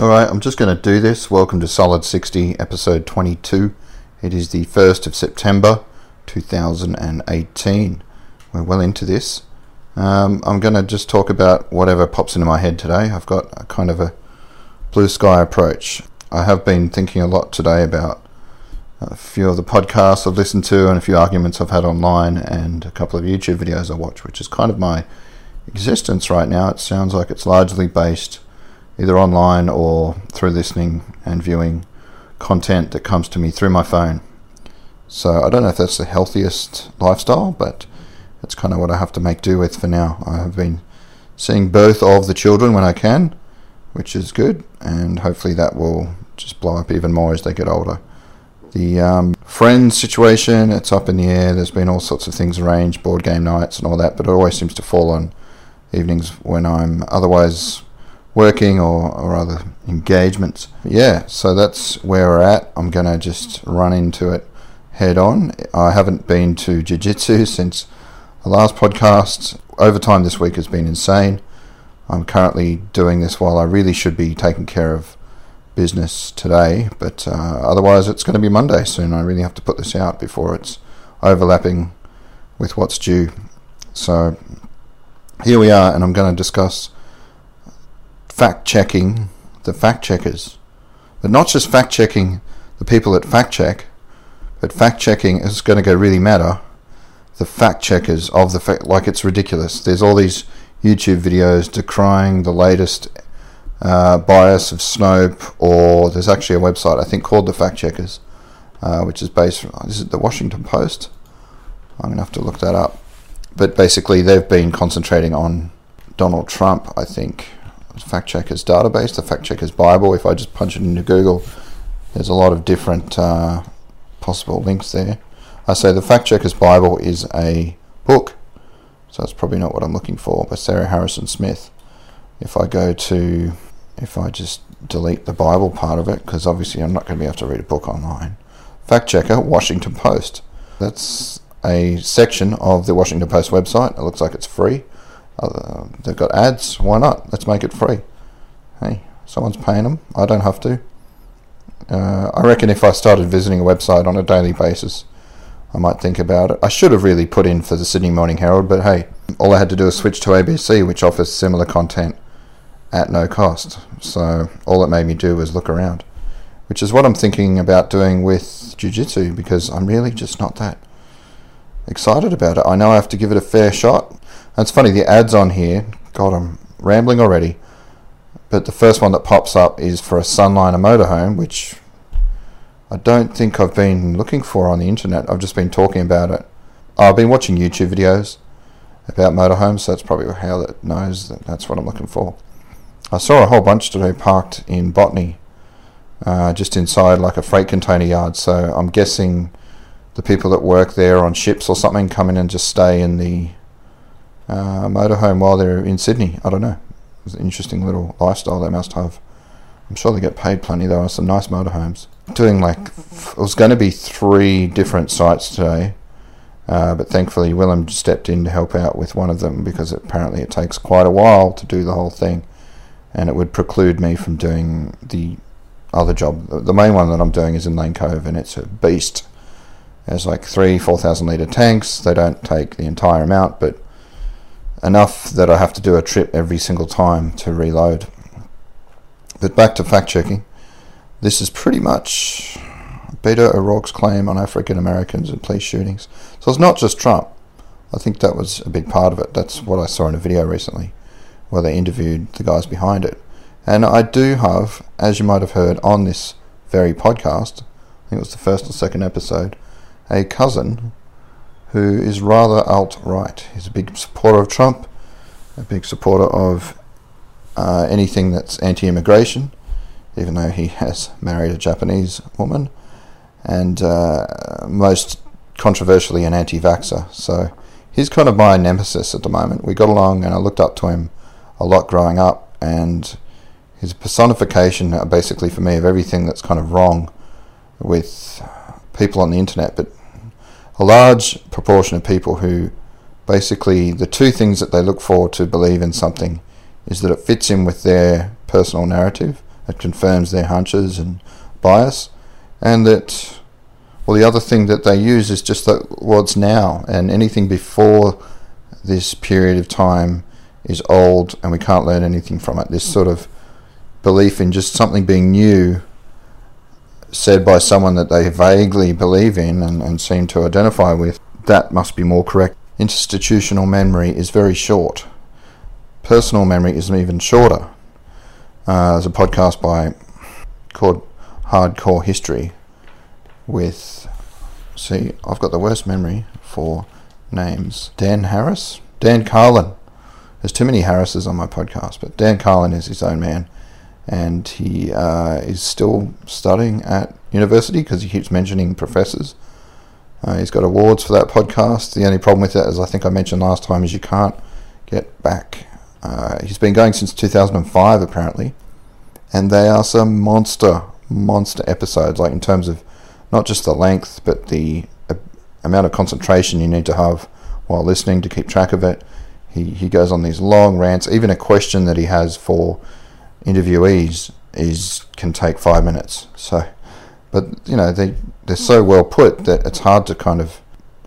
Alright, I'm just going to do this. Welcome to Solid 60, episode 22. It is the 1st of September 2018. We're well into this. Um, I'm going to just talk about whatever pops into my head today. I've got a kind of a blue sky approach. I have been thinking a lot today about a few of the podcasts I've listened to and a few arguments I've had online and a couple of YouTube videos I watch, which is kind of my existence right now. It sounds like it's largely based either online or through listening and viewing content that comes to me through my phone. So I don't know if that's the healthiest lifestyle, but that's kind of what I have to make do with for now. I have been seeing both of the children when I can, which is good, and hopefully that will just blow up even more as they get older. The um, friends situation, it's up in the air. There's been all sorts of things arranged, board game nights and all that, but it always seems to fall on evenings when I'm otherwise working or, or other engagements. Yeah, so that's where we're at. I'm going to just run into it head on. I haven't been to Jiu Jitsu since the last podcast. Overtime this week has been insane. I'm currently doing this while I really should be taking care of business today, but uh, otherwise it's going to be Monday soon. I really have to put this out before it's overlapping with what's due. So here we are, and I'm going to discuss fact checking the fact checkers, but not just fact checking the people that fact check, but fact checking is going to go really matter. The fact checkers of the fact, like it's ridiculous. There's all these YouTube videos decrying the latest uh, bias of Snopes, or there's actually a website I think called the Fact Checkers, uh, which is based. Is it the Washington Post? I'm gonna have to look that up. But basically, they've been concentrating on Donald Trump. I think fact checkers database, the fact checkers Bible. If I just punch it into Google, there's a lot of different uh, possible links there. I say the fact checkers Bible is a book, so that's probably not what I'm looking for. By Sarah Harrison Smith. If I go to, if I just delete the Bible part of it, because obviously I'm not going to be able to read a book online. Fact checker Washington Post. That's a section of the Washington Post website. It looks like it's free. Uh, they've got ads. Why not? Let's make it free. Hey, someone's paying them. I don't have to. Uh, I reckon if I started visiting a website on a daily basis, I might think about it. I should have really put in for the Sydney Morning Herald, but hey, all I had to do was switch to ABC, which offers similar content at no cost. So all it made me do was look around, which is what I'm thinking about doing with Jiu Jitsu because I'm really just not that excited about it. I know I have to give it a fair shot. It's funny, the ads on here, God, I'm rambling already. But the first one that pops up is for a Sunliner motorhome, which I don't think I've been looking for on the internet. I've just been talking about it. I've been watching YouTube videos about motorhomes, so that's probably how it knows that that's what I'm looking for. I saw a whole bunch today parked in Botany, uh, just inside like a freight container yard. So I'm guessing the people that work there on ships or something come in and just stay in the uh, motorhome while they're in Sydney. I don't know. It's an interesting little lifestyle they must have. I'm sure they get paid plenty. There are some nice motorhomes. Doing like it was going to be three different sites today, uh, but thankfully Willem stepped in to help out with one of them because apparently it takes quite a while to do the whole thing, and it would preclude me from doing the other job. The main one that I'm doing is in Lane Cove, and it's a beast. There's like three, four thousand litre tanks. They don't take the entire amount, but enough that I have to do a trip every single time to reload. But back to fact checking. This is pretty much Beto O'Rourke's claim on African Americans and police shootings. So it's not just Trump. I think that was a big part of it. That's what I saw in a video recently where they interviewed the guys behind it. And I do have, as you might have heard on this very podcast, I think it was the first or second episode, a cousin who is rather alt right. He's a big supporter of Trump, a big supporter of uh, anything that's anti immigration, even though he has married a Japanese woman, and uh, most controversially, an anti vaxxer. So he's kind of my nemesis at the moment. We got along, and I looked up to him a lot growing up, and he's a personification, uh, basically, for me, of everything that's kind of wrong with people on the internet, but a large proportion of people who basically the two things that they look for to believe in something is that it fits in with their personal narrative it confirms their hunches and bias, and that well, the other thing that they use is just that what's now, and anything before this period of time is old, and we can't learn anything from it. This sort of belief in just something being new said by someone that they vaguely believe in and, and seem to identify with, that must be more correct. Institutional memory is very short. Personal memory is even shorter. Uh, there's a podcast by called Hardcore History with, see, I've got the worst memory for names. Dan Harris? Dan Carlin. There's too many Harrises on my podcast, but Dan Carlin is his own man and he uh, is still studying at university because he keeps mentioning professors. Uh, he's got awards for that podcast. The only problem with it, as I think I mentioned last time, is you can't get back. Uh, he's been going since 2005 apparently, and they are some monster, monster episodes. Like in terms of not just the length, but the uh, amount of concentration you need to have while listening to keep track of it. He he goes on these long rants. Even a question that he has for interviewees is can take five minutes. So, but you know they they're so well put that it's hard to kind of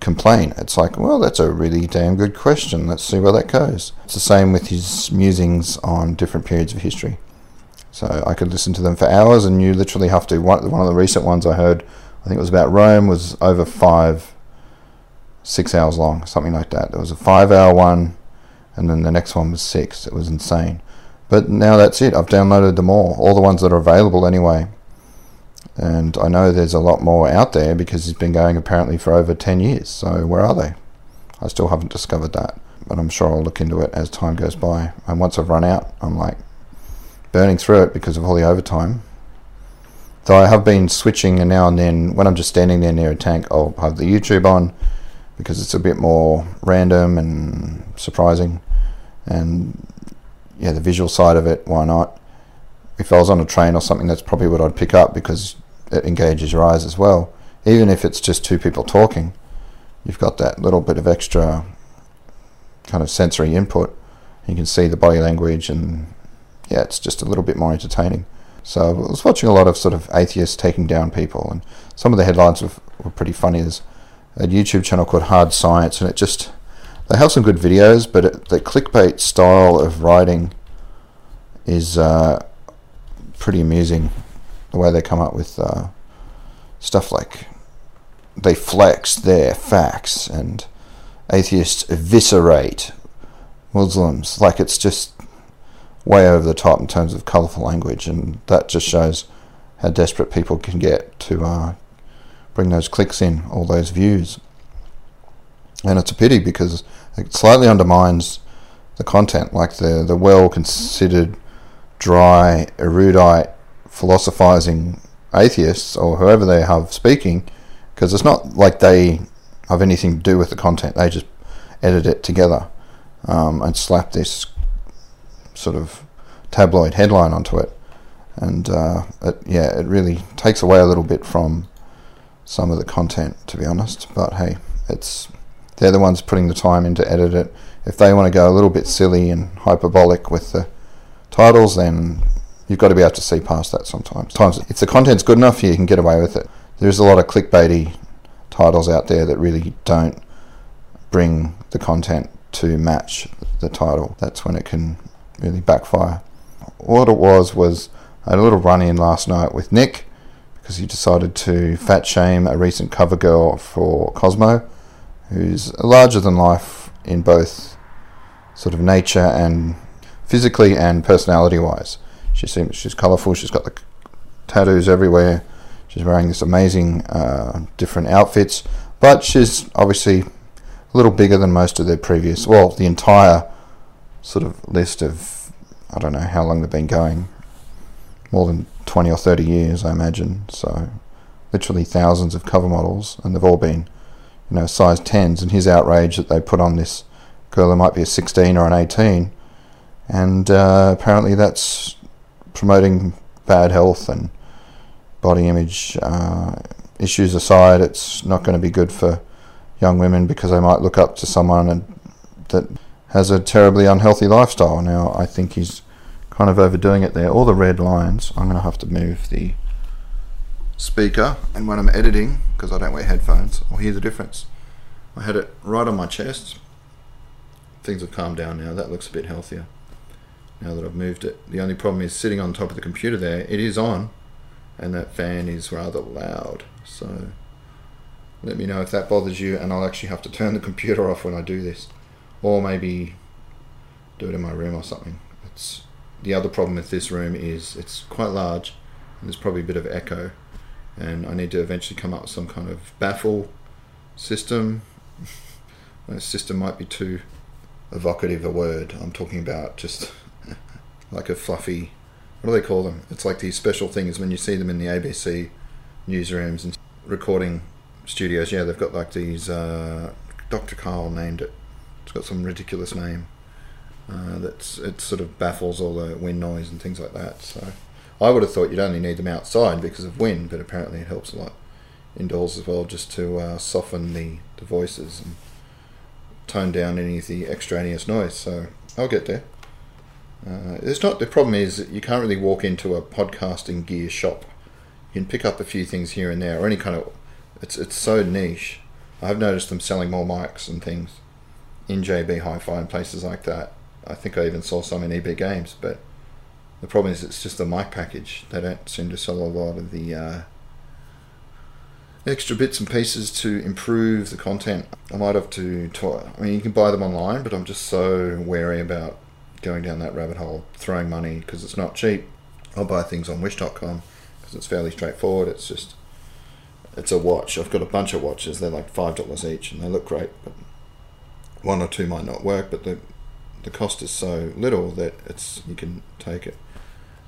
complain. It's like, well, that's a really damn good question. Let's see where that goes. It's the same with his musings on different periods of history. So I could listen to them for hours, and you literally have to. One, one of the recent ones I heard, I think it was about Rome, was over five, six hours long, something like that. There was a five-hour one, and then the next one was six. It was insane. But now that's it. I've downloaded them all, all the ones that are available anyway. And I know there's a lot more out there because it's been going apparently for over 10 years. So where are they? I still haven't discovered that. But I'm sure I'll look into it as time goes by. And once I've run out, I'm like burning through it because of all the overtime. Though I have been switching and now and then when I'm just standing there near a tank, I'll have the YouTube on because it's a bit more random and surprising. And yeah, the visual side of it, why not? If I was on a train or something, that's probably what I'd pick up because it engages your eyes as well. Even if it's just two people talking, you've got that little bit of extra kind of sensory input. You can see the body language, and yeah, it's just a little bit more entertaining. So I was watching a lot of sort of atheists taking down people, and some of the headlines were, were pretty funny. There's a YouTube channel called Hard Science, and it just they have some good videos, but it, the clickbait style of writing is uh, pretty amusing. The way they come up with uh, stuff like they flex their facts and atheists eviscerate Muslims. Like it's just way over the top in terms of colourful language, and that just shows how desperate people can get to uh, bring those clicks in, all those views and it's a pity because it slightly undermines the content, like the the well considered, dry, erudite, philosophizing atheists or whoever they have speaking, because it's not like they have anything to do with the content. They just edit it together um, and slap this sort of tabloid headline onto it, and uh, it, yeah, it really takes away a little bit from some of the content, to be honest. But hey, it's they're the ones putting the time in to edit it. If they want to go a little bit silly and hyperbolic with the titles, then you've got to be able to see past that sometimes. Sometimes, if the content's good enough, you can get away with it. There's a lot of clickbaity titles out there that really don't bring the content to match the title. That's when it can really backfire. What it was was I had a little run in last night with Nick because he decided to fat shame a recent cover girl for Cosmo who's larger than life in both sort of nature and physically and personality wise. She seems she's colourful. She's got the tattoos everywhere. She's wearing this amazing uh, different outfits, but she's obviously a little bigger than most of their previous. Well, the entire sort of list of I don't know how long they've been going, more than twenty or thirty years, I imagine. So, literally thousands of cover models, and they've all been you know, size 10s, and his outrage that they put on this girl who might be a 16 or an 18, and uh, apparently that's promoting bad health and body image uh, issues aside, it's not going to be good for young women because they might look up to someone and, that has a terribly unhealthy lifestyle. Now, I think he's kind of overdoing it there. All the red lines. I'm going to have to move the speaker, and when I'm editing, because I don't wear headphones, I'll hear the difference. I had it right on my chest. Things have calmed down now. That looks a bit healthier now that I've moved it. The only problem is sitting on top of the computer there. It is on, and that fan is rather loud. So let me know if that bothers you, and I'll actually have to turn the computer off when I do this, or maybe do it in my room or something. It's the other problem with this room is it's quite large, and there's probably a bit of echo, and I need to eventually come up with some kind of baffle system. system might be too evocative a word. I'm talking about just like a fluffy. What do they call them? It's like these special things when you see them in the ABC newsrooms and recording studios. Yeah, they've got like these. Uh, Dr. Karl named it. It's got some ridiculous name. Uh, that's it. Sort of baffles all the wind noise and things like that. So, I would have thought you'd only need them outside because of wind, but apparently it helps a lot indoors as well, just to uh, soften the, the voices and tone down any of the extraneous noise. So I'll get there. Uh, it's not the problem is you can't really walk into a podcasting gear shop. You can pick up a few things here and there, or any kind of. It's it's so niche. I've noticed them selling more mics and things in JB Hi-Fi and places like that. I think I even saw some in EB Games, but the problem is it's just the mic package. They don't seem to sell a lot of the uh, extra bits and pieces to improve the content. I might have to. Talk, I mean, you can buy them online, but I'm just so wary about going down that rabbit hole, throwing money because it's not cheap. I'll buy things on Wish.com because it's fairly straightforward. It's just it's a watch. I've got a bunch of watches. They're like five dollars each, and they look great. But one or two might not work. But the the cost is so little that it's you can take it.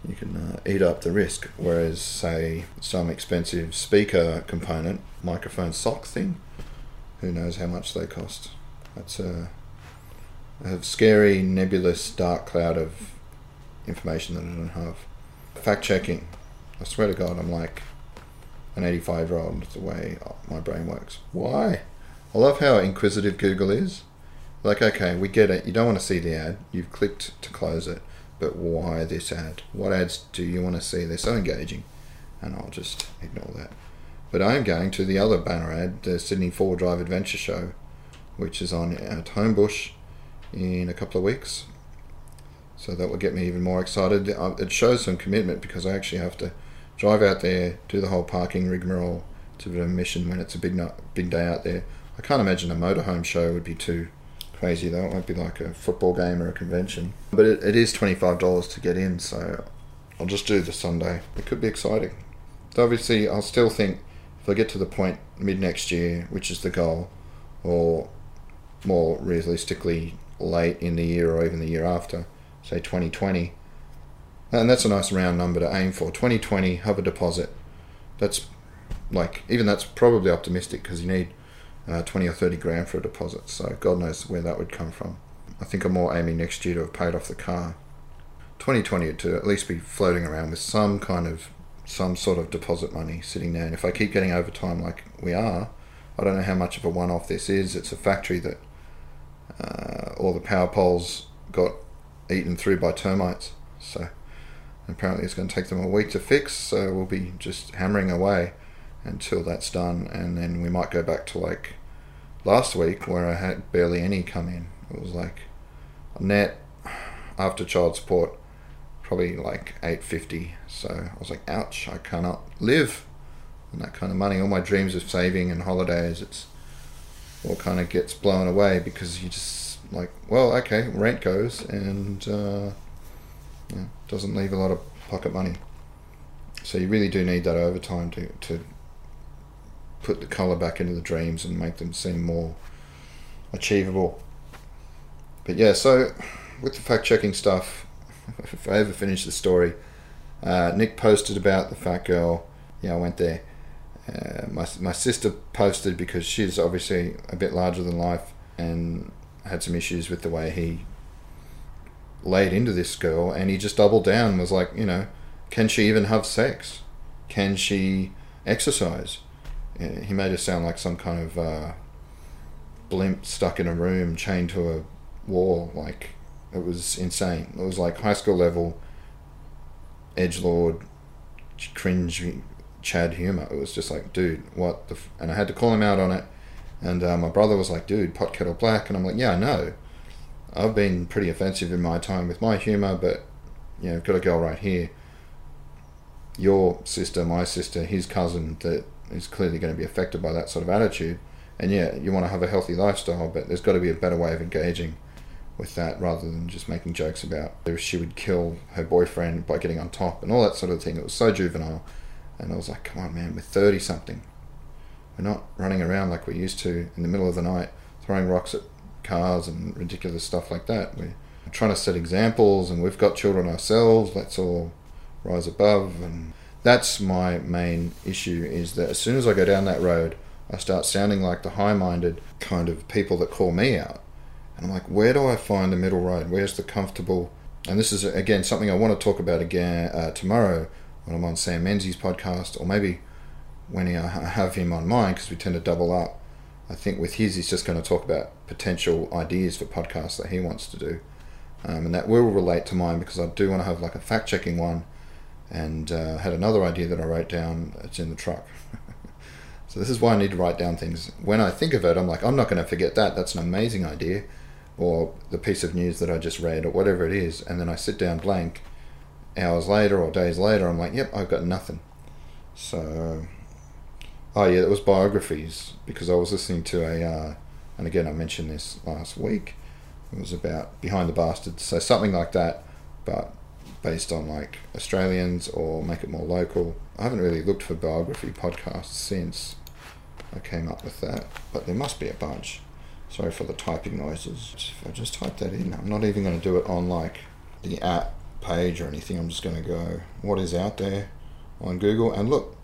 You can uh, eat up the risk. Whereas, say, some expensive speaker component, microphone sock thing, who knows how much they cost? That's a a scary, nebulous, dark cloud of information that I don't have. Fact checking. I swear to God, I'm like an 85 year old the way my brain works. Why? I love how inquisitive Google is. Like, okay, we get it. You don't want to see the ad. You've clicked to close it. But why this ad? What ads do you want to see? They're so engaging. And I'll just ignore that. But I am going to the other banner ad, the Sydney Four Drive Adventure Show, which is on at Homebush in a couple of weeks. So that will get me even more excited. Uh, it shows some commitment because I actually have to drive out there, do the whole parking rigmarole. It's a bit of a mission when it's a big big day out there. I can't imagine a motorhome show would be too crazy though. It won't be like a football game or a convention. But it, it is $25 to get in, so I'll just do the Sunday. It could be exciting. So obviously, I'll still think if I get to the point mid next year, which is the goal, or more realistically late in the year or even the year after, say 2020. And that's a nice round number to aim for. 2020, have a deposit. That's like, even that's probably optimistic because you need uh, 20 or 30 grand for a deposit. So God knows where that would come from. I think I'm more aiming next year to have paid off the car. 2020 to at least be floating around with some kind of some sort of deposit money sitting there. And if I keep getting overtime like we are, I don't know how much of a one off this is. It's a factory that uh, all the power poles got eaten through by termites. So apparently it's going to take them a week to fix. So we'll be just hammering away until that's done, and then we might go back to like last week where I had barely any come in. It was like net after child support, probably like eight fifty. So I was like, ouch! I cannot live on that kind of money. All my dreams of saving and holidays, it's all kind of gets blown away because you just like, well, okay, rent goes and uh, yeah, doesn't leave a lot of pocket money. So you really do need that overtime to, to put the colour back into the dreams and make them seem more achievable. But yeah, so with the fact checking stuff, if I ever finish the story, uh, Nick posted about the fat girl. Yeah, I went there. Uh, my, my sister posted because she's obviously a bit larger than life and had some issues with the way he laid into this girl and he just doubled down was like you know can she even have sex can she exercise he made it sound like some kind of uh, blimp stuck in a room chained to a wall like it was insane it was like high school level edge lord, cringe, Chad humor. It was just like, dude, what the? F-? And I had to call him out on it. And uh, my brother was like, dude, pot kettle black. And I'm like, yeah, I know. I've been pretty offensive in my time with my humor, but you know, I've got a girl right here. Your sister, my sister, his cousin, that is clearly going to be affected by that sort of attitude. And yeah, you want to have a healthy lifestyle, but there's got to be a better way of engaging with that rather than just making jokes about if she would kill her boyfriend by getting on top and all that sort of thing. It was so juvenile. And I was like, come on, man, we're 30 something. We're not running around like we used to in the middle of the night, throwing rocks at cars and ridiculous stuff like that. We're trying to set examples, and we've got children ourselves. Let's all rise above. And that's my main issue is that as soon as I go down that road, I start sounding like the high minded kind of people that call me out. And I'm like, where do I find the middle road? Where's the comfortable? And this is, again, something I want to talk about again uh, tomorrow when I'm on Sam Menzies' podcast, or maybe when I have him on mine, because we tend to double up. I think with his, he's just going to talk about potential ideas for podcasts that he wants to do. Um, and that will relate to mine because I do want to have like a fact checking one and uh, had another idea that I wrote down. It's in the truck. so this is why I need to write down things. When I think of it, I'm like, I'm not going to forget that. That's an amazing idea. Or the piece of news that I just read, or whatever it is. And then I sit down blank hours later or days later, I'm like, yep, I've got nothing. So, oh yeah, it was biographies because I was listening to a, uh, and again, I mentioned this last week. It was about Behind the Bastards, so something like that, but based on like Australians or make it more local. I haven't really looked for biography podcasts since I came up with that, but there must be a bunch. Sorry for the typing noises. If I just type that in, I'm not even going to do it on like the app page or anything. I'm just going to go what is out there on Google and look.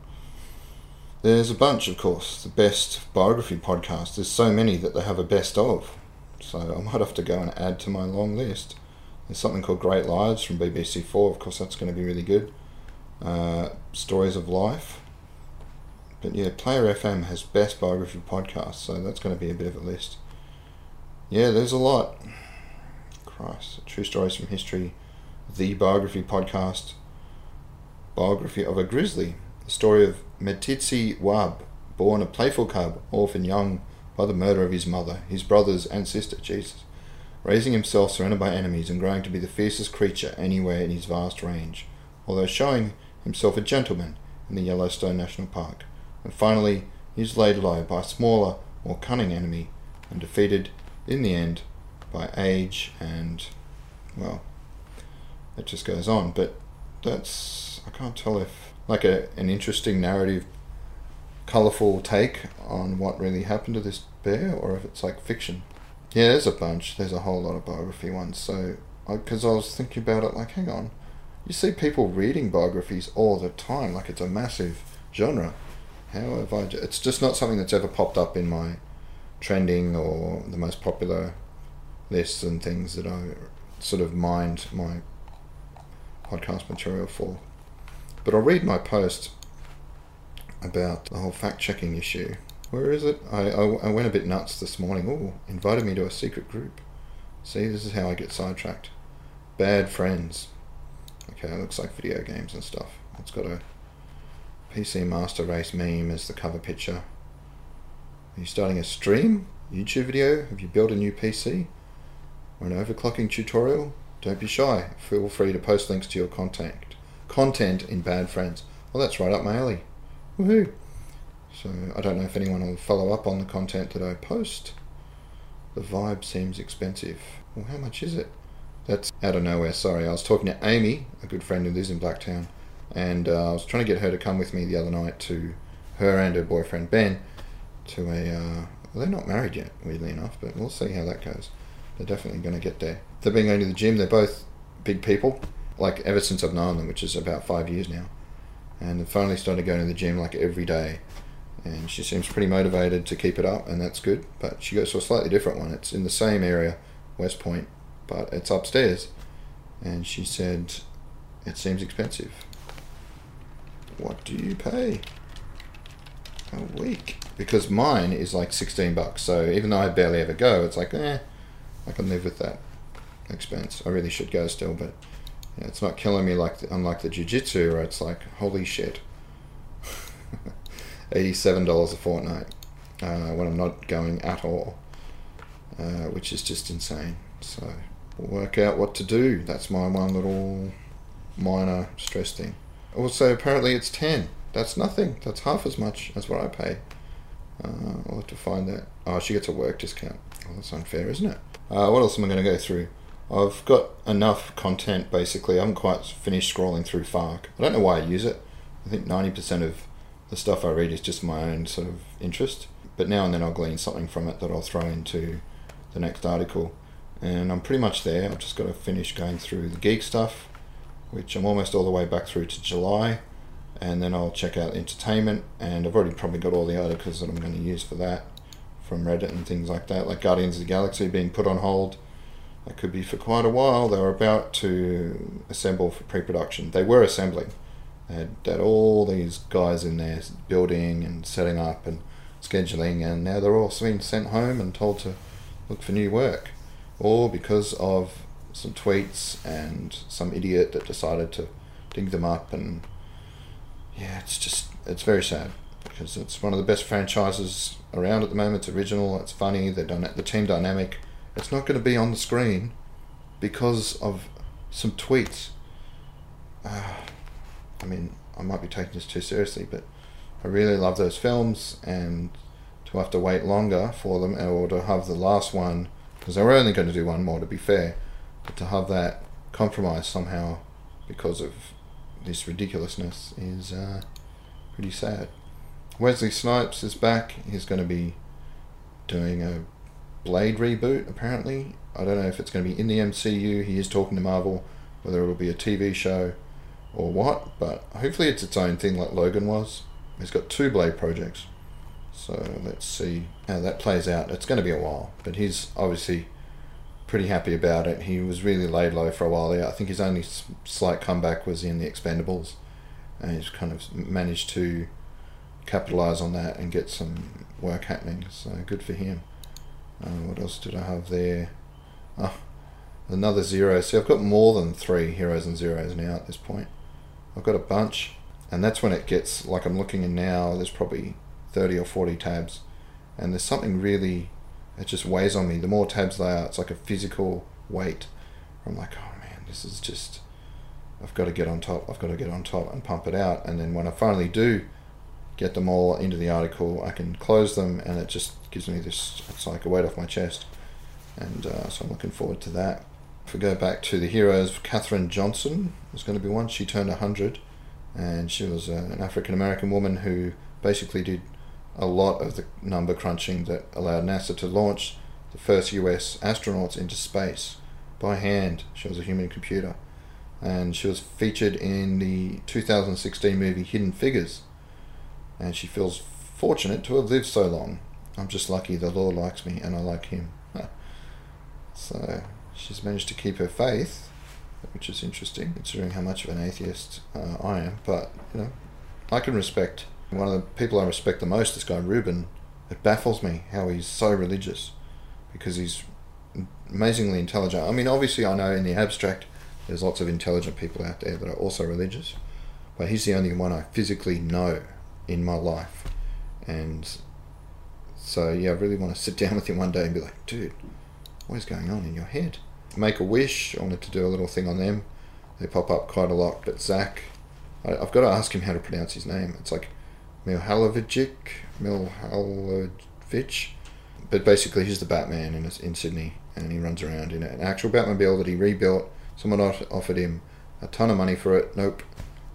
There's a bunch, of course. The best biography podcast. There's so many that they have a best of. So I might have to go and add to my long list. There's something called Great Lives from BBC Four. Of course, that's going to be really good. Uh, Stories of Life. But yeah, Player FM has best biography podcast, so that's going to be a bit of a list. Yeah, there's a lot. Christ, true stories from history the biography podcast, biography of a grizzly, the story of Medsitsi Wahb, born a playful cub, orphan young by the murder of his mother, his brothers, and sister, Jesus, raising himself surrounded by enemies and growing to be the fiercest creature anywhere in his vast range, although showing himself a gentleman in the Yellowstone National Park. And finally, he is laid low by a smaller, more cunning enemy and defeated in the end by age and, well, it just goes on. But that's I can't tell if like a an interesting narrative, colourful take on what really happened to this bear, or if it's like fiction. Yeah, there's a bunch. There's a whole lot of biography ones. So, because I, I was thinking about it, like, hang on, you see people reading biographies all the time, like it's a massive genre. How have I? It's just not something that's ever popped up in my trending or the most popular lists and things that I sort of mind my podcast material for. But I'll read my post about the whole fact checking issue. Where is it? I, I, I, went a bit nuts this morning. Oh, invited me to a secret group. See, this is how I get sidetracked. Bad friends. Okay, looks like video games and stuff. It's got a PC Master Race meme as the cover picture. Are you starting a stream? YouTube video? Have you built a new PC? Or an overclocking tutorial? Don't be shy. Feel free to post links to your contact content in Bad Friends. Well, that's right up my alley. Woohoo! So I don't know if anyone will follow up on the content that I post. The vibe seems expensive. Well, how much is it? That's out of nowhere. Sorry, I was talking to Amy, a good friend who lives in Blacktown, and uh, I was trying to get her to come with me the other night to her and her boyfriend Ben to a. Uh, well, they're not married yet, weirdly enough, but we'll see how that goes. They're definitely going to get there. They've been going to the gym. They're both big people, like ever since I've known them, which is about five years now. And they've finally started going to the gym like every day. And she seems pretty motivated to keep it up, and that's good. But she goes to a slightly different one. It's in the same area, Westpoint, but it's upstairs. And she said, it seems expensive. What do you pay a week? Because mine is like 16 bucks. So even though I barely ever go, it's like, eh, I can live with that expense. I really should go still, but Yeah, it's not killing me like the, unlike the jiu-jitsu where it's like holy shit. Eighty-seven dollars a fortnight uh, when I'm not going at all, uh, which is just insane. So we'll work out what to do. That's my one little minor stress thing. Also, apparently it's ten. That's nothing. That's half as much as what I pay. Uh, I'll have to find that. Oh, she gets a work discount. Well, that's unfair, isn't it? Uh, what else am I going to go through? I've got enough content basically. I haven't quite finished scrolling through Fark. I don't know why I use it. I think 90% of the stuff I read is just my own sort of interest. But now and then I'll glean something from it that I'll throw into the next article. And I'm pretty much there. I've just got to finish going through the geek stuff, which I'm almost all the way back through to July. And then I'll check out entertainment. And I've already probably got all the articles that I'm going to use for that from Reddit and things like that, like Guardians of the Galaxy being put on hold that could be for quite a while. They were about to assemble for pre-production. They were assembling. They had, all these guys in there building and setting up and scheduling, and now they're all being sent home and told to look for new work, all because of some tweets and some idiot that decided to dig them up. And yeah, it's just it's very sad because it's one of the best franchises around at the moment. It's original. It's funny. They're. The team dynamic it's not going to be on the screen because of some tweets. Uh, I mean, I might be taking this too seriously, but I really love those films, and to have to wait longer for them, or to have the last one, because they were only going to do one more, to be fair, but to have that compromised somehow because of this ridiculousness is uh, pretty sad. Wesley Snipes is back. He's going to be doing a Blade reboot, apparently. I don't know if it's going to be in the MCU. He is talking to Marvel, whether it will be a TV show or what, but hopefully it's its own thing like Logan was. He's got two Blade projects. So let's see how that plays out. It's going to be a while, but he's obviously pretty happy about it. He was really laid low for a while there. I think his only slight comeback was in the Expendables, and he's kind of managed to capitalize on that and get some work happening. So good for him. Uh, what else did I have there? Oh, another zero. See, I've got more than three heroes and zeros now at this point. I've got a bunch, and that's when it gets like I'm looking in now. There's probably 30 or 40 tabs, and there's something really it just weighs on me. The more tabs they are, it's like a physical weight. I'm like, oh man, this is just. I've got to get on top. I've got to get on top and pump it out. And then when I finally do get them all into the article, I can close them, and it just gives me this, it's like a weight off my chest. And uh, so I'm looking forward to that. If we go back to the heroes, Katherine Johnson was going to be one. She turned 100, and she was uh, an African American woman who basically did a lot of the number crunching that allowed NASA to launch the first US astronauts into space by hand. She was a human computer. And she was featured in the 2016 movie Hidden Figures. And she feels fortunate to have lived so long. I'm just lucky the Lord likes me and I like him. so she's managed to keep her faith, which is interesting considering how much of an atheist uh, I am. But, you know, I can respect one of the people I respect the most, this guy Rubin. It baffles me how he's so religious because he's amazingly intelligent. I mean, obviously, I know in the abstract there's lots of intelligent people out there that are also religious, but he's the only one I physically know in my life. And so yeah, I really want to sit down with him one day and be like, dude, what is going on in your head? Make a wish. I wanted to do a little thing on them. They pop up quite a lot. But Zach, I, have got to ask him how to pronounce his name. It's like Mihajlovic, Mihajlovic. But basically, he's the Batman in in Sydney, and he runs around in an actual Batmobile that he rebuilt. Someone offered him a ton of money for it. Nope,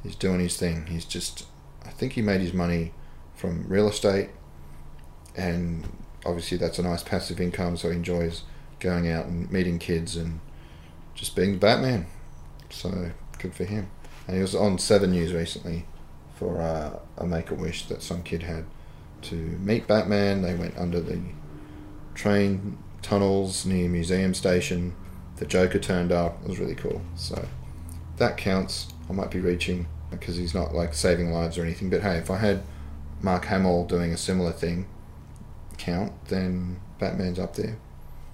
he's doing his thing. He's just, I think he made his money from real estate and obviously that's a nice passive income. So he enjoys going out and meeting kids and just being Batman. So good for him. And he was on Seven News recently for uh, a Make a Wish that some kid had to meet Batman. They went under the train tunnels near Museum Station. The Joker turned up. It was really cool. So that counts. I might be reaching because he's not like saving lives or anything. But hey, if I had Mark Hamill doing a similar thing, count, then Batman's up there.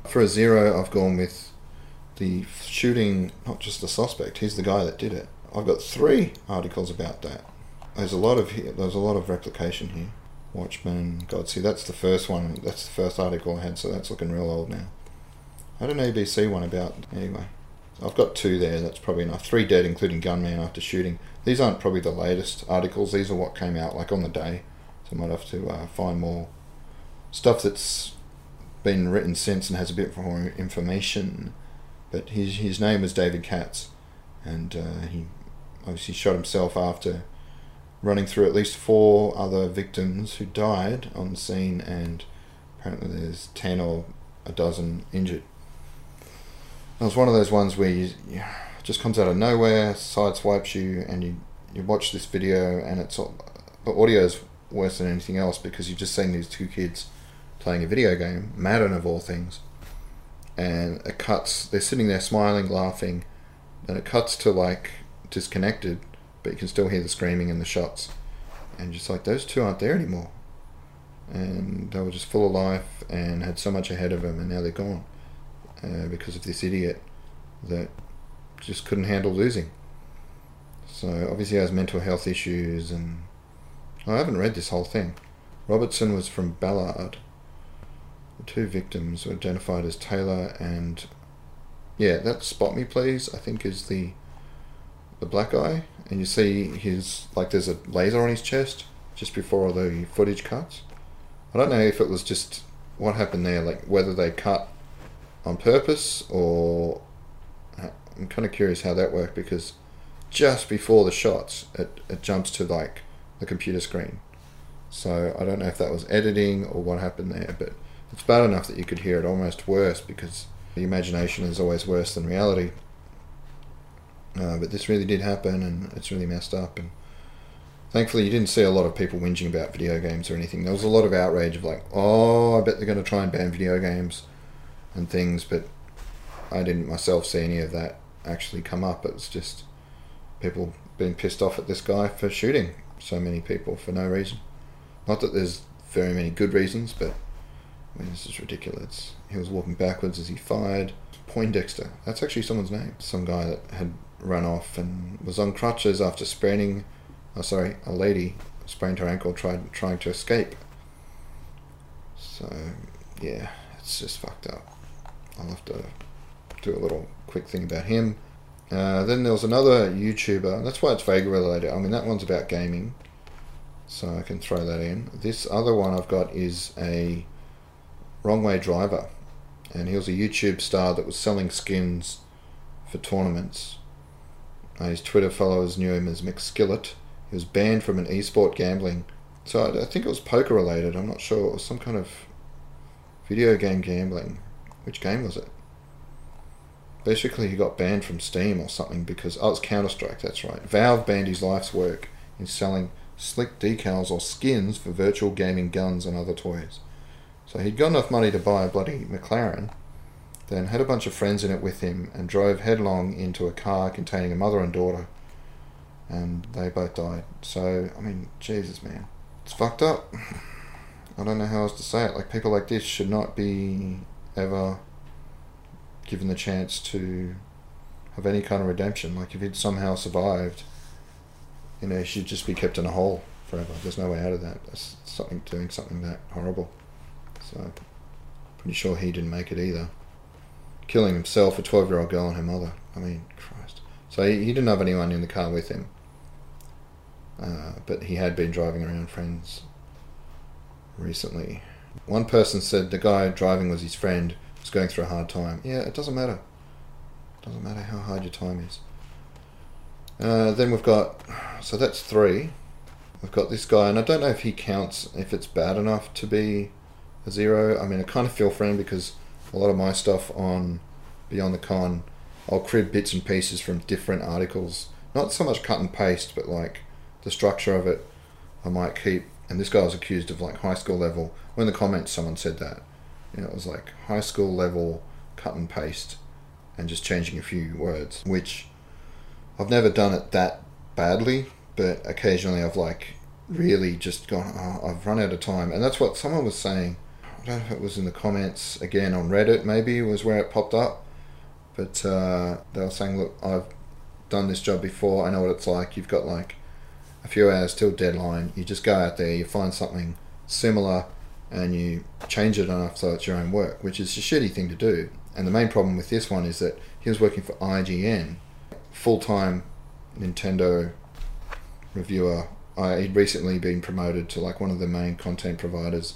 For a zero, I've gone with the shooting, not just the suspect, he's the guy that did it. I've got three articles about that. There's a lot of there's a lot of replication here. Watchman, God, see that's the first one. That's the first article I had, so that's looking real old now. I had an ABC one about anyway. I've got two there. That's probably enough. Three dead, including gunman after shooting. These aren't probably the latest articles. These are what came out like on the day. So I might have to uh, find more stuff that's been written since and has a bit more information. But his his name was David Katz, and uh, he obviously shot himself after running through at least four other victims who died on the scene, and apparently there's ten or a dozen injured. It was one of those ones where you, you just comes out of nowhere, sideswipes you, and you you watch this video, and it's all, the audio is worse than anything else because you've just seen these two kids playing a video game, Madden of all things, and it cuts. They're sitting there smiling, laughing, and it cuts to like disconnected, but you can still hear the screaming and the shots, and just like those two aren't there anymore, and they were just full of life and had so much ahead of them, and now they're gone uh, because of this idiot that just couldn't handle losing. So obviously he has mental health issues, and I haven't read this whole thing. Robertson was from Ballarat. Two victims were identified as Taylor and yeah, that spot me please. I think is the the black guy, and you see his like there's a laser on his chest just before the footage cuts. I don't know if it was just what happened there, like whether they cut on purpose or I'm kind of curious how that worked because just before the shots, it, it jumps to like the computer screen. So I don't know if that was editing or what happened there, but it's bad enough that you could hear it almost worse because the imagination is always worse than reality. Uh, but this really did happen, and it's really messed up. And thankfully, you didn't see a lot of people whinging about video games or anything. There was a lot of outrage of like, "Oh, I bet they're going to try and ban video games and things," but I didn't myself see any of that actually come up. It's just people being pissed off at this guy for shooting so many people for no reason. Not that there's very many good reasons, but I mean, this is ridiculous. He was walking backwards as he fired. Poindexter, that's actually someone's name. Some guy that had run off and was on crutches after spraining. Oh, sorry, a lady sprained her ankle tried trying to escape. So, yeah, it's just fucked up. I'll have to do a little quick thing about him. Uh, then there was another YouTuber. That's why it's Vega related. I mean, that one's about gaming, so I can throw that in. This other one I've got is a Wrong Way Driver, and he was a YouTube star that was selling skins for tournaments. Uh, his Twitter followers knew him as McSkillet. He was banned from an esport gambling. So I, I think it was poker related. I'm not sure. It was some kind of video game gambling. Which game was it? Basically, he got banned from Steam or something because oh, it's Counter Strike. That's right. Valve banned his life's work in selling slick decals or skins for virtual gaming guns and other toys. So he'd got enough money to buy a bloody McLaren, then had a bunch of friends in it with him, and drove headlong into a car containing a mother and daughter, and they both died. So, I mean, Jesus, man. It's fucked up. I don't know how else to say it. Like, people like this should not be ever given the chance to have any kind of redemption. Like, if he'd somehow survived, you know, he should just be kept in a hole forever. There's no way out of that. That's something doing something that horrible. So, pretty sure he didn't make it either. Killing himself, a 12 year old girl, and her mother. I mean, Christ. So, he, he didn't have anyone in the car with him. Uh, but he had been driving around friends recently. One person said the guy driving was his friend, was going through a hard time. Yeah, it doesn't matter. It doesn't matter how hard your time is. Uh, then we've got, so that's three. We've got this guy, and I don't know if he counts, if it's bad enough to be a zero. I mean, I kind of feel for him because a lot of my stuff on Beyond the Con, I'll crib bits and pieces from different articles. Not so much cut and paste, but like the structure of it, I might keep. And this guy was accused of like high school level. When the comments, someone said that. You know, it was like high school level cut and paste and just changing a few words, which I've never done it that badly, but occasionally I've like really just gone, oh, I've run out of time. And that's what someone was saying I don't know if it was in the comments again on Reddit, maybe was where it popped up. but uh, they were saying, look, I've done this job before. I know what it's like. You've got like a few hours till deadline. You just go out there, you find something similar, and you change it enough so it's your own work, which is a shitty thing to do. And the main problem with this one is that he was working for IGN, full time Nintendo reviewer. I, he'd recently been promoted to like one of the main content providers,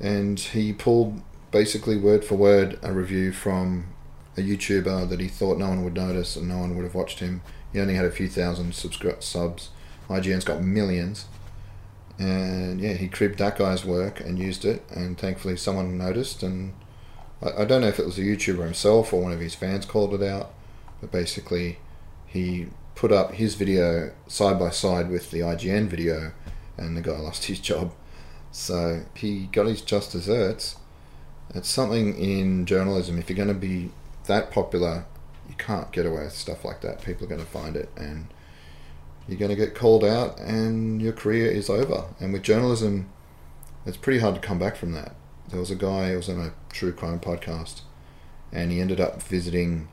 and he pulled basically word for word a review from a YouTuber that he thought no one would notice and no one would have watched him. He only had a few thousand subscri- subs. IGN's got millions. And yeah, he cribbed that guy's work and used it, and thankfully someone noticed. And I, I don't know if it was a YouTuber himself or one of his fans called it out, but basically he put up his video side by side with the IGN video, and the guy lost his job. So he got his just desserts. It's something in journalism. If you're going to be that popular, you can't get away with stuff like that. People are going to find it, and you're going to get called out, and your career is over. And with journalism, it's pretty hard to come back from that. There was a guy who was on a true crime podcast, and he ended up visiting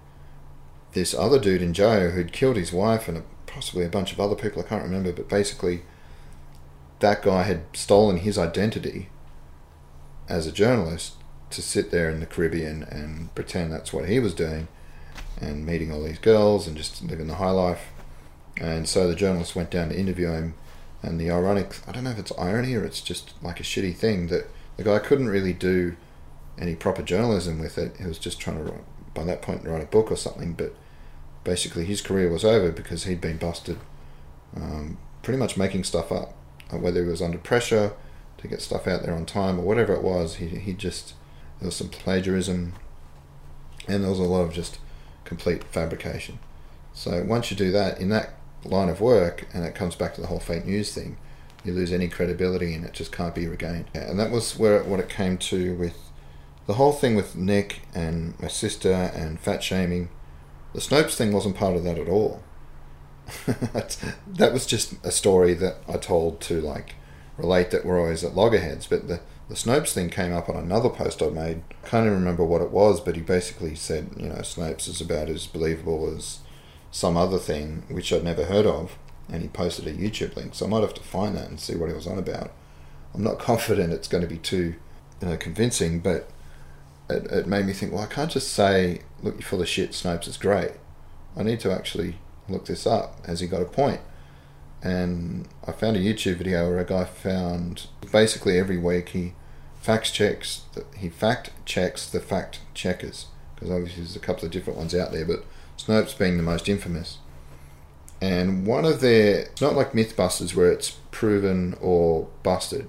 this other dude in jail who'd killed his wife and possibly a bunch of other people. I can't remember, but basically, that guy had stolen his identity as a journalist to sit there in the Caribbean and pretend that's what he was doing and meeting all these girls and just living the high life. And so the journalist went down to interview him. And the ironic, I don't know if it's irony or it's just like a shitty thing that the guy couldn't really do any proper journalism with it. He was just trying to, write, by that point, write a book or something. But basically, his career was over because he'd been busted um, pretty much making stuff up. Whether he was under pressure to get stuff out there on time or whatever it was, he, he just there was some plagiarism, and there was a lot of just complete fabrication. So once you do that in that line of work, and it comes back to the whole fake news thing, you lose any credibility, and it just can't be regained. And that was where what it came to with the whole thing with Nick and my sister and fat shaming. The Snopes thing wasn't part of that at all. that was just a story that I told to like relate that we're always at loggerheads, but the the Snopes thing came up on another post I made. I can't even remember what it was, but he basically said, you know, Snopes is about as believable as some other thing which I'd never heard of, and he posted a YouTube link. So I might have to find that and see what he was on about. I'm not confident it's going to be too, you know, convincing, but it, it made me think, well, I can't just say, look, you're full of shit, Snopes is great. I need to actually look this up. Has he got a point? and I found a YouTube video where a guy found basically every week he fact checks he fact checks the fact checkers because obviously there's a couple of different ones out there, but Snopes being the most infamous. And one of their it's not like MythBusters where it's proven or busted,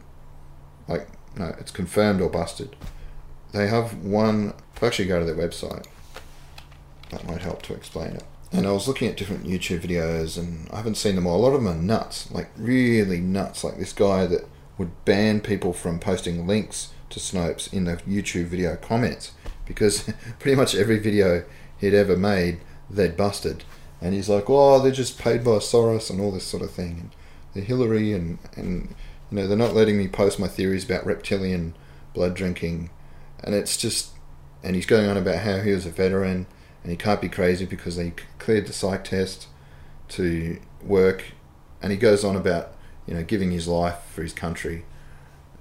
like no, it's confirmed or busted. They have one. If I actually go to their website, that might help to explain it and I was looking at different YouTube videos, and I haven't seen them all. A lot of them are nuts, like really nuts. Like this guy that would ban people from posting links to Snopes in the YouTube video comments because pretty much every video he'd ever made, they'd busted. And he's like, oh, they're just paid by Soros and all this sort of thing. And the Hillary and, and, you know, they're not letting me post my theories about reptilian blood drinking. And it's just, and he's going on about how he was a veteran and he can't be crazy because he cleared the psych test to work, and he goes on about you know giving his life for his country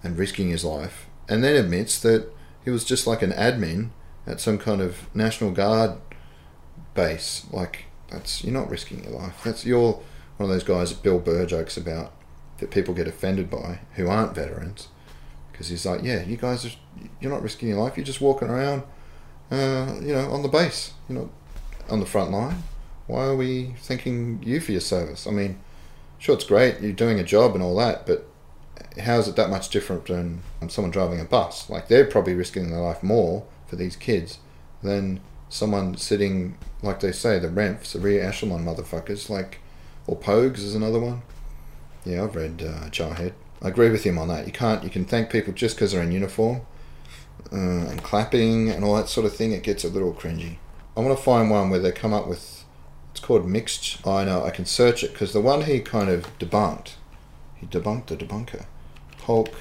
and risking his life, and then admits that he was just like an admin at some kind of National Guard base. Like that's you're not risking your life. That's you're one of those guys that Bill Burr jokes about that people get offended by who aren't veterans because he's like, yeah, you guys are you're not risking your life. You're just walking around uh, you know, on the base, you know, on the front line. Why are we thanking you for your service? I mean, sure, it's great, you're doing a job and all that, but how is it that much different than someone driving a bus? Like, they're probably risking their life more for these kids than someone sitting, like they say, the REMFs, the rear echelon motherfuckers, like, or Pogues is another one. Yeah, I've read uh, Jarhead. I agree with him on that. You can't, you can thank people just because they're in uniform uh, and clapping and all that sort of thing, it gets a little cringy. I want to find one where they come up with it's called mixed. I know I can search it because the one he kind of debunked, he debunked the debunker, Hulk,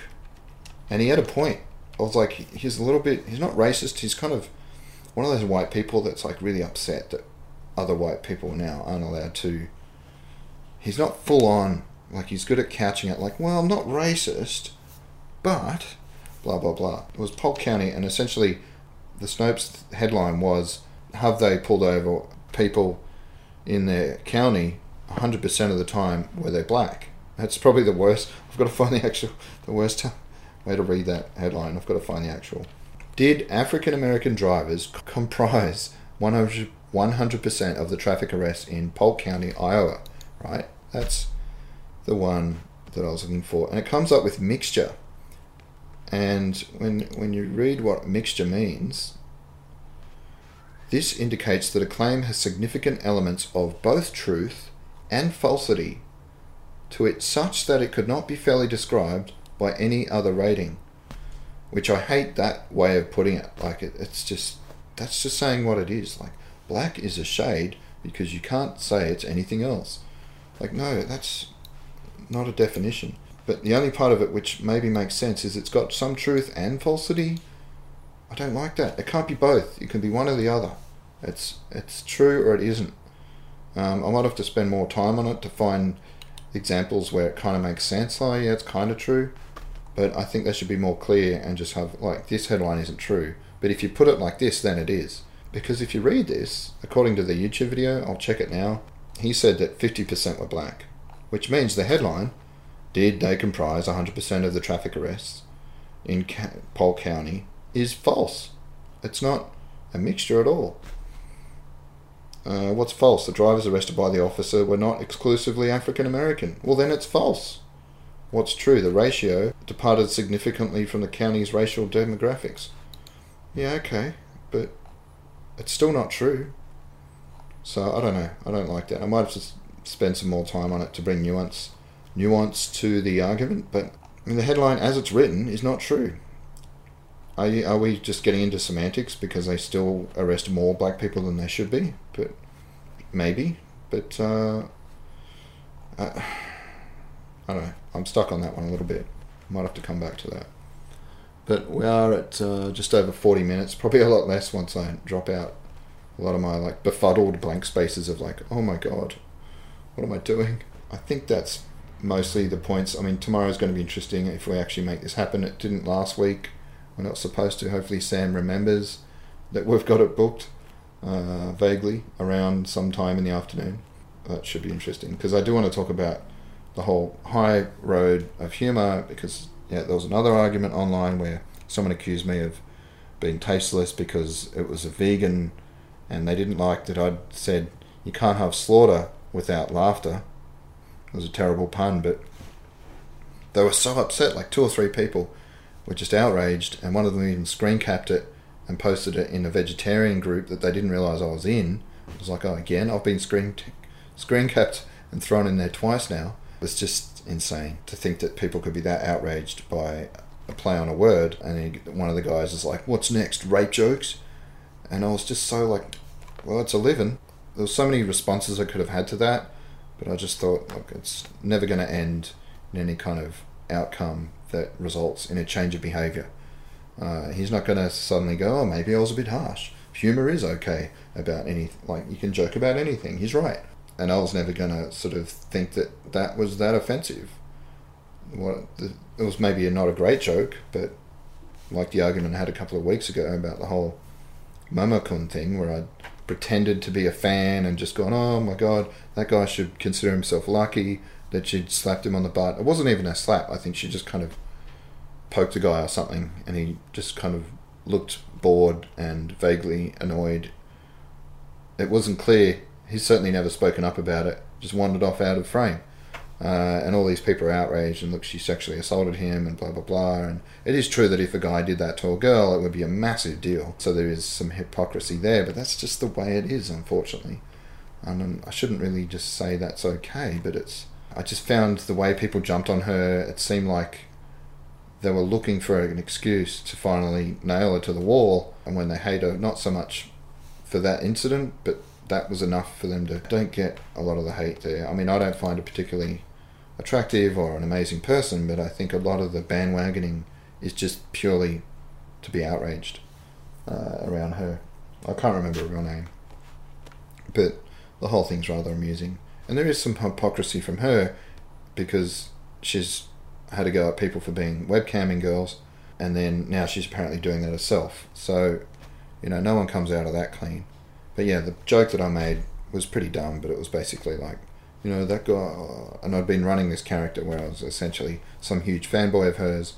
and he had a point. I was like, he's a little bit. He's not racist. He's kind of one of those white people that's like really upset that other white people now aren't allowed to. He's not full on, like he's good at couching it, like, well, I'm not racist, but blah blah blah. It was Polk County, and essentially, the Snopes headline was, "Have they pulled over people in their county 100% of the time were they black?" That's probably the worst. I've got to find the actual, the worst way to read that headline. I've got to find the actual. Did African American drivers comprise 100 100% of the traffic arrests in Polk County, Iowa? Right? That's the one that I was looking for. And it comes up with mixture. And when when you read what mixture means, this indicates that a claim has significant elements of both truth and falsity to it such that it could not be fairly described by any other rating. Which I hate that way of putting it. Like it, it's just that's just saying what it is. Like black is a shade because you can't say it's anything else. Like no, that's not a definition. But the only part of it which maybe makes sense is it's got some truth and falsity. I don't like that. It can't be both. It can be one or the other. It's it's true or it isn't. Um, I might have to spend more time on it to find examples where it kind of makes sense. Oh yeah, it's kind of true, but I think they should be more clear and just have like this headline isn't true. But if you put it like this, then it is. Because if you read this, according to the YouTube video, I'll check it now. He said that 50% were black, which means the headline did they comprise 100% of the traffic arrests in Polk County is false. It's not a mixture at all. Uh, what's false? The drivers arrested by the officer were not exclusively African American. Well, then it's false. What's true? The ratio departed significantly from the county's racial demographics. Yeah, okay, but it's still not true. So I don't know. I don't like that. I might have to spend some more time on it to bring nuance nuance to the argument, but the headline as it's written is not true. Are, you, are we just getting into semantics because they still arrest more black people than they should be? But maybe. But uh, I, I don't know. I'm stuck on that one a little bit. Might have to come back to that. But we are at uh, just over 40 minutes. Probably a lot less once I drop out a lot of my like befuddled blank spaces of like, oh my god, what am I doing? I think that's mostly the points. I mean, tomorrow's going to be interesting if we actually make this happen. It didn't last week. We're not supposed to. Hopefully, Sam remembers that we've got it booked uh, vaguely around sometime in the afternoon. That should be interesting because I do want to talk about the whole high road of humour because yeah, there was another argument online where someone accused me of being tasteless because it was a vegan and they didn't like that I'd said you can't have slaughter without laughter. Was a terrible pun, but they were so upset, like two or three people were just outraged, and one of them even screen capped it and posted it in a vegetarian group that they didn't realize I was in. It was like, oh, again, I've been screen screen capped and thrown in there twice now. It's just insane to think that people could be that outraged by a play on a word. And he, one of the guys is like, "What's next? Rape jokes?" And I was just so like, "Well, it's a living." There were so many responses I could have had to that, but I just thought, look, it's never going to end in any kind of outcome that results in a change of behaviour. Uh, he's not going to suddenly go, oh, maybe I was a bit harsh. Humour is okay about anything. Like, you can joke about anything. He's right. And I was never going to sort of think that that was that offensive. What it was maybe not a great joke, but like the argument I had a couple of weeks ago about the whole Momokun thing, where I pretended to be a fan and just gone, oh my god, that guy should consider himself lucky that she'd slapped him on the butt. It wasn't even a slap. I think she just kind of poked a guy or something, and he just kind of looked bored and vaguely annoyed. It wasn't clear. He's certainly never spoken up about it. Just wandered off out of frame. Uh, and all these people are outraged and look, she sexually assaulted him and blah blah blah. And it is true that if a guy did that to a girl, it would be a massive deal. So there is some hypocrisy there, but that's just the way it is, unfortunately. And um, I shouldn't really just say that's okay, but it's. I just found the way people jumped on her. It seemed like they were looking for an excuse to finally nail her to the wall. And when they hate her, not so much for that incident, but that was enough for them to don't get a lot of the hate there. I mean, I don't find it particularly attractive or an amazing person, but I think a lot of the bandwagoning is just purely to be outraged uh, around her. I can't remember her real name. But the whole thing's rather amusing. And there is some hypocrisy from her because she's had to go at people for being webcamming girls and then now she's apparently doing it herself. So, you know, no one comes out of that clean. But yeah, the joke that I made was pretty dumb, but it was basically like, you know, that guy, and I'd been running this character where I was essentially some huge fanboy of hers,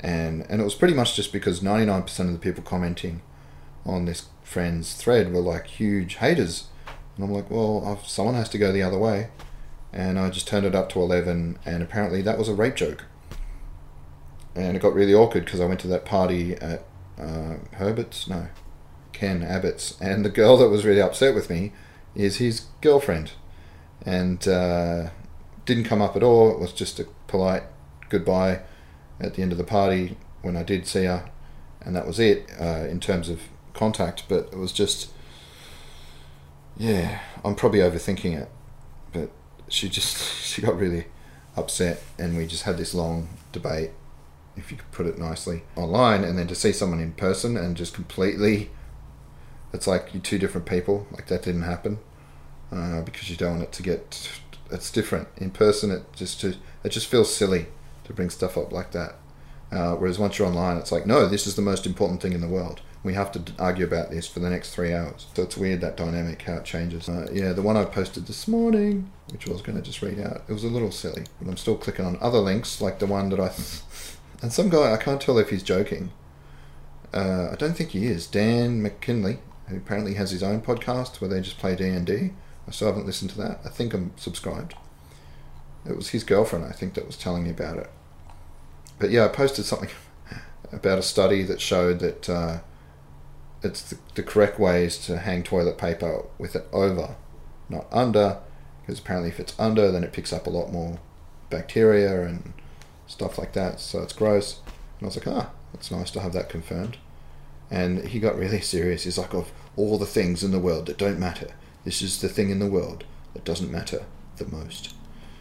and and it was pretty much just because ninety nine percent of the people commenting on this friend's thread were like huge haters, and I'm like, well, I've, someone has to go the other way, and I just turned it up to eleven, and apparently that was a rape joke, and it got really awkward because I went to that party at uh, Herbert's, no, Ken Abbott's, and the girl that was really upset with me is his girlfriend, and uh, didn't come up at all. It was just a polite goodbye at the end of the party when I did see her, and that was it uh, in terms of contact. But it was just, yeah, I'm probably overthinking it, but she just she got really upset, and we just had this long debate, if you could put it nicely, online, and then to see someone in person and just completely. It's like you're two different people. Like that didn't happen uh, because you don't want it to get. It's different in person. It just to, it just feels silly to bring stuff up like that. Uh, whereas once you're online, it's like, no, this is the most important thing in the world. We have to argue about this for the next three hours. So it's weird that dynamic, how it changes. Uh, yeah, the one I posted this morning, which I was going to just read out, it was a little silly. But I'm still clicking on other links, like the one that I. Th- and some guy, I can't tell if he's joking. Uh, I don't think he is. Dan McKinley, who apparently has his own podcast where they just play D&D. I still haven't listened to that. I think I'm subscribed. It was his girlfriend, I think, that was telling me about it. But yeah, I posted something about a study that showed that uh, it's the, the correct ways to hang toilet paper with it over, not under, because apparently if it's under, then it picks up a lot more bacteria and stuff like that. So it's gross. And I was like, ah, it's nice to have that confirmed. And he got really serious. He's like, of all the things in the world that don't matter, this is the thing in the world that doesn't matter the most.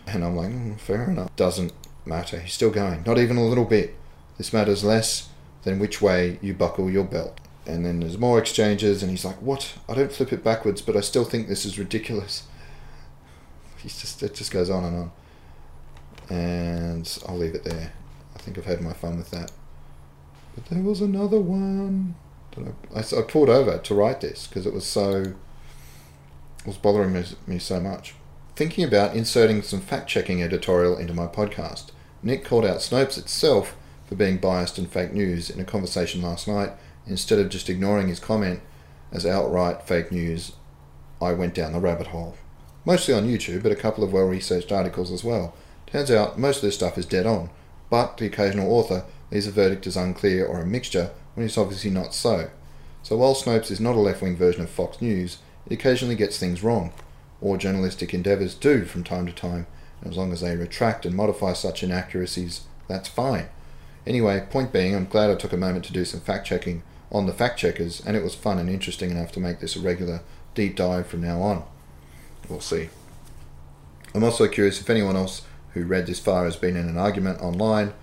And I'm like, mm, fair enough. Doesn't matter. He's still going. Not even a little bit. This matters less than which way you buckle your belt. And then there's more exchanges, and he's like, what? I don't flip it backwards, but I still think this is ridiculous. He's just, it just goes on and on. And I'll leave it there. I think I've had my fun with that. But there was another one I, I, I pulled over to write this because it was so was bothering me, so much. Thinking about inserting some fact checking editorial into my podcast, Nick called out Snopes itself for being biased and fake news in a conversation last night. Instead of just ignoring his comment as outright fake news, I went down the rabbit hole. Mostly on YouTube, but a couple of well researched articles as well. Turns out most of this stuff is dead on, but the occasional author leaves a verdict as unclear or a mixture when it's obviously not so. So while Snopes is not a left wing version of Fox News, occasionally gets things wrong, or journalistic endeavours do from time to time, and as long as they retract and modify such inaccuracies, that's fine. Anyway, point being, I'm glad I took a moment to do some fact checking on the fact checkers, and it was fun and interesting enough to make this a regular deep dive from now on. We'll see. I'm also curious if anyone else who read this far has been in an argument online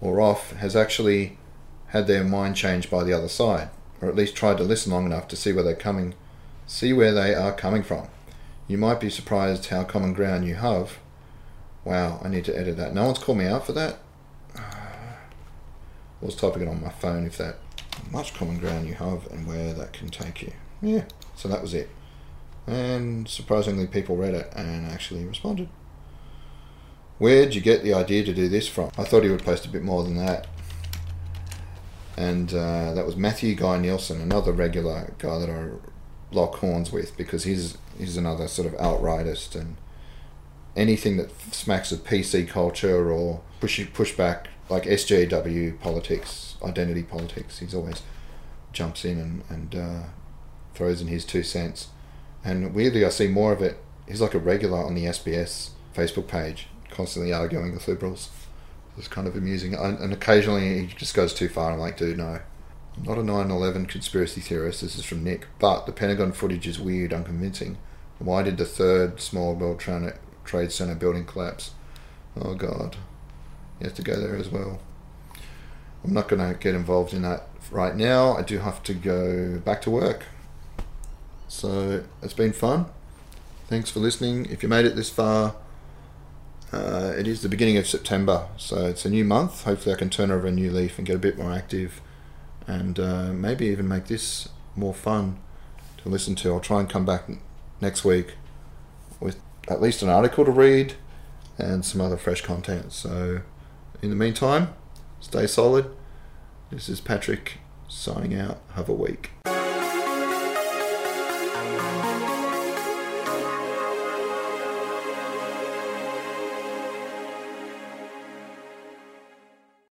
or off has actually had their mind changed by the other side, or at least tried to listen long enough to see where they're coming See where they are coming from. You might be surprised how common ground you have. Wow, I need to edit that. No one's called me out for that. I was typing it on my phone if that much common ground you have and where that can take you. Yeah, so that was it. And surprisingly, people read it and actually responded. Where'd you get the idea to do this from? I thought he would post a bit more than that. And uh, that was Matthew Guy Nielsen, another regular guy that I lock horns with because he's he's another sort of outrightist and anything that smacks of PC culture or push pushback like SJW politics, identity politics. He's always jumps in and and uh, throws in his two cents. And weirdly, I see more of it. He's like a regular on the SBS Facebook page, constantly arguing with liberals. It's kind of amusing. And, and occasionally he just goes too far. I'm like, dude, no, not a 9 11 conspiracy theorist, this is from Nick, but the Pentagon footage is weird, unconvincing. Why did the third small World Trade Center building collapse? Oh god. You have to go there as well. I'm not going to get involved in that right now. I do have to go back to work. So it's been fun. Thanks for listening. If you made it this far, uh, it is the beginning of September, so it's a new month. Hopefully, I can turn over a new leaf and get a bit more active, and uh, maybe even make this more fun to listen to. I'll try and come back next week with at least an article to read and some other fresh content. So, in the meantime, stay solid. This is Patrick signing out. Have a week.